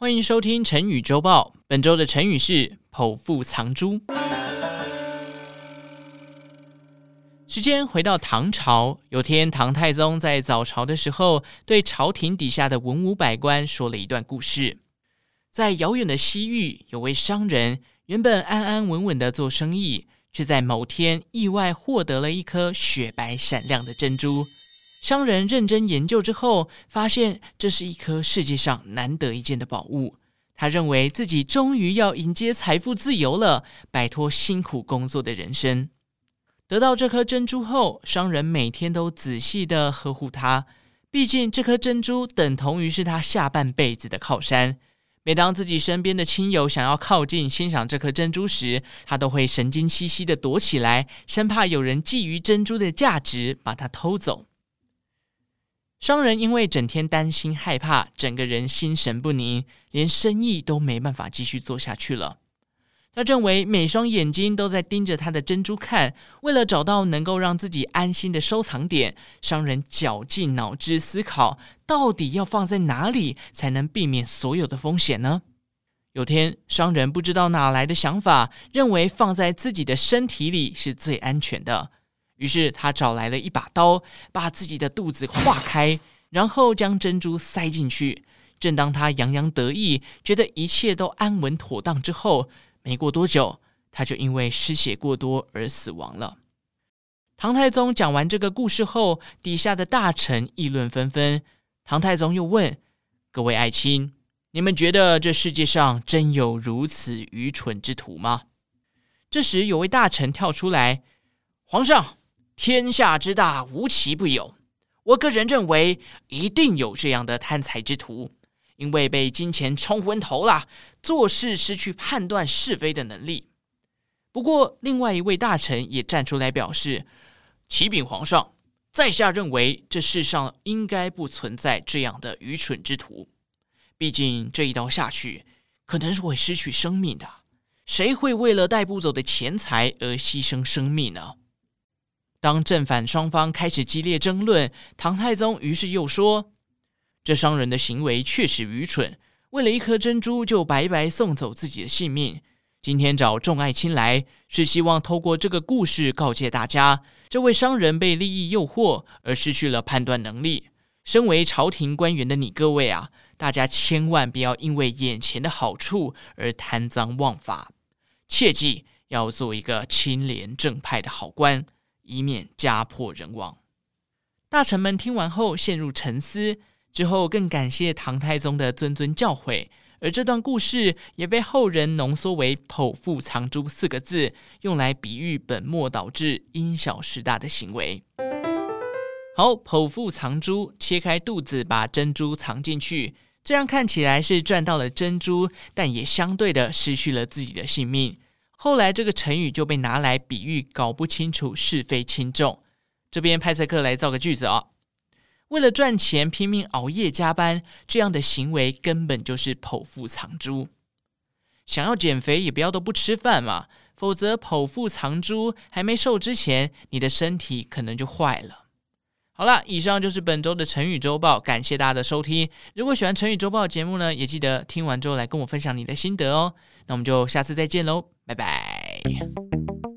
欢迎收听成语周报。本周的成语是“剖腹藏珠”。时间回到唐朝，有天唐太宗在早朝的时候，对朝廷底下的文武百官说了一段故事。在遥远的西域，有位商人，原本安安稳稳的做生意，却在某天意外获得了一颗雪白闪亮的珍珠。商人认真研究之后，发现这是一颗世界上难得一见的宝物。他认为自己终于要迎接财富自由了，摆脱辛苦工作的人生。得到这颗珍珠后，商人每天都仔细地呵护它，毕竟这颗珍珠等同于是他下半辈子的靠山。每当自己身边的亲友想要靠近欣赏这颗珍珠时，他都会神经兮兮地躲起来，生怕有人觊觎珍珠的价值，把它偷走。商人因为整天担心害怕，整个人心神不宁，连生意都没办法继续做下去了。他认为每双眼睛都在盯着他的珍珠看，为了找到能够让自己安心的收藏点，商人绞尽脑汁思考，到底要放在哪里才能避免所有的风险呢？有天，商人不知道哪来的想法，认为放在自己的身体里是最安全的。于是他找来了一把刀，把自己的肚子划开，然后将珍珠塞进去。正当他洋洋得意，觉得一切都安稳妥当之后，没过多久，他就因为失血过多而死亡了。唐太宗讲完这个故事后，底下的大臣议论纷纷。唐太宗又问：“各位爱卿，你们觉得这世界上真有如此愚蠢之徒吗？”这时，有位大臣跳出来：“皇上。”天下之大，无奇不有。我个人认为，一定有这样的贪财之徒，因为被金钱冲昏头了，做事失去判断是非的能力。不过，另外一位大臣也站出来表示：“启禀皇上，在下认为这世上应该不存在这样的愚蠢之徒。毕竟这一刀下去，可能是会失去生命的。谁会为了带不走的钱财而牺牲生命呢？”当正反双方开始激烈争论，唐太宗于是又说：“这商人的行为确实愚蠢，为了一颗珍珠就白白送走自己的性命。今天找众爱卿来，是希望透过这个故事告诫大家，这位商人被利益诱惑而失去了判断能力。身为朝廷官员的你各位啊，大家千万不要因为眼前的好处而贪赃枉法，切记要做一个清廉正派的好官。”以免家破人亡。大臣们听完后陷入沉思，之后更感谢唐太宗的谆谆教诲。而这段故事也被后人浓缩为“剖腹藏珠”四个字，用来比喻本末倒置、因小失大的行为。好，剖腹藏珠，切开肚子把珍珠藏进去，这样看起来是赚到了珍珠，但也相对的失去了自己的性命。后来，这个成语就被拿来比喻搞不清楚是非轻重。这边派赛克来造个句子哦：为了赚钱拼命熬夜加班，这样的行为根本就是剖腹藏猪。想要减肥，也不要都不吃饭嘛，否则剖腹藏猪还没瘦之前，你的身体可能就坏了。好了，以上就是本周的成语周报，感谢大家的收听。如果喜欢成语周报节目呢，也记得听完之后来跟我分享你的心得哦。那我们就下次再见喽。拜拜。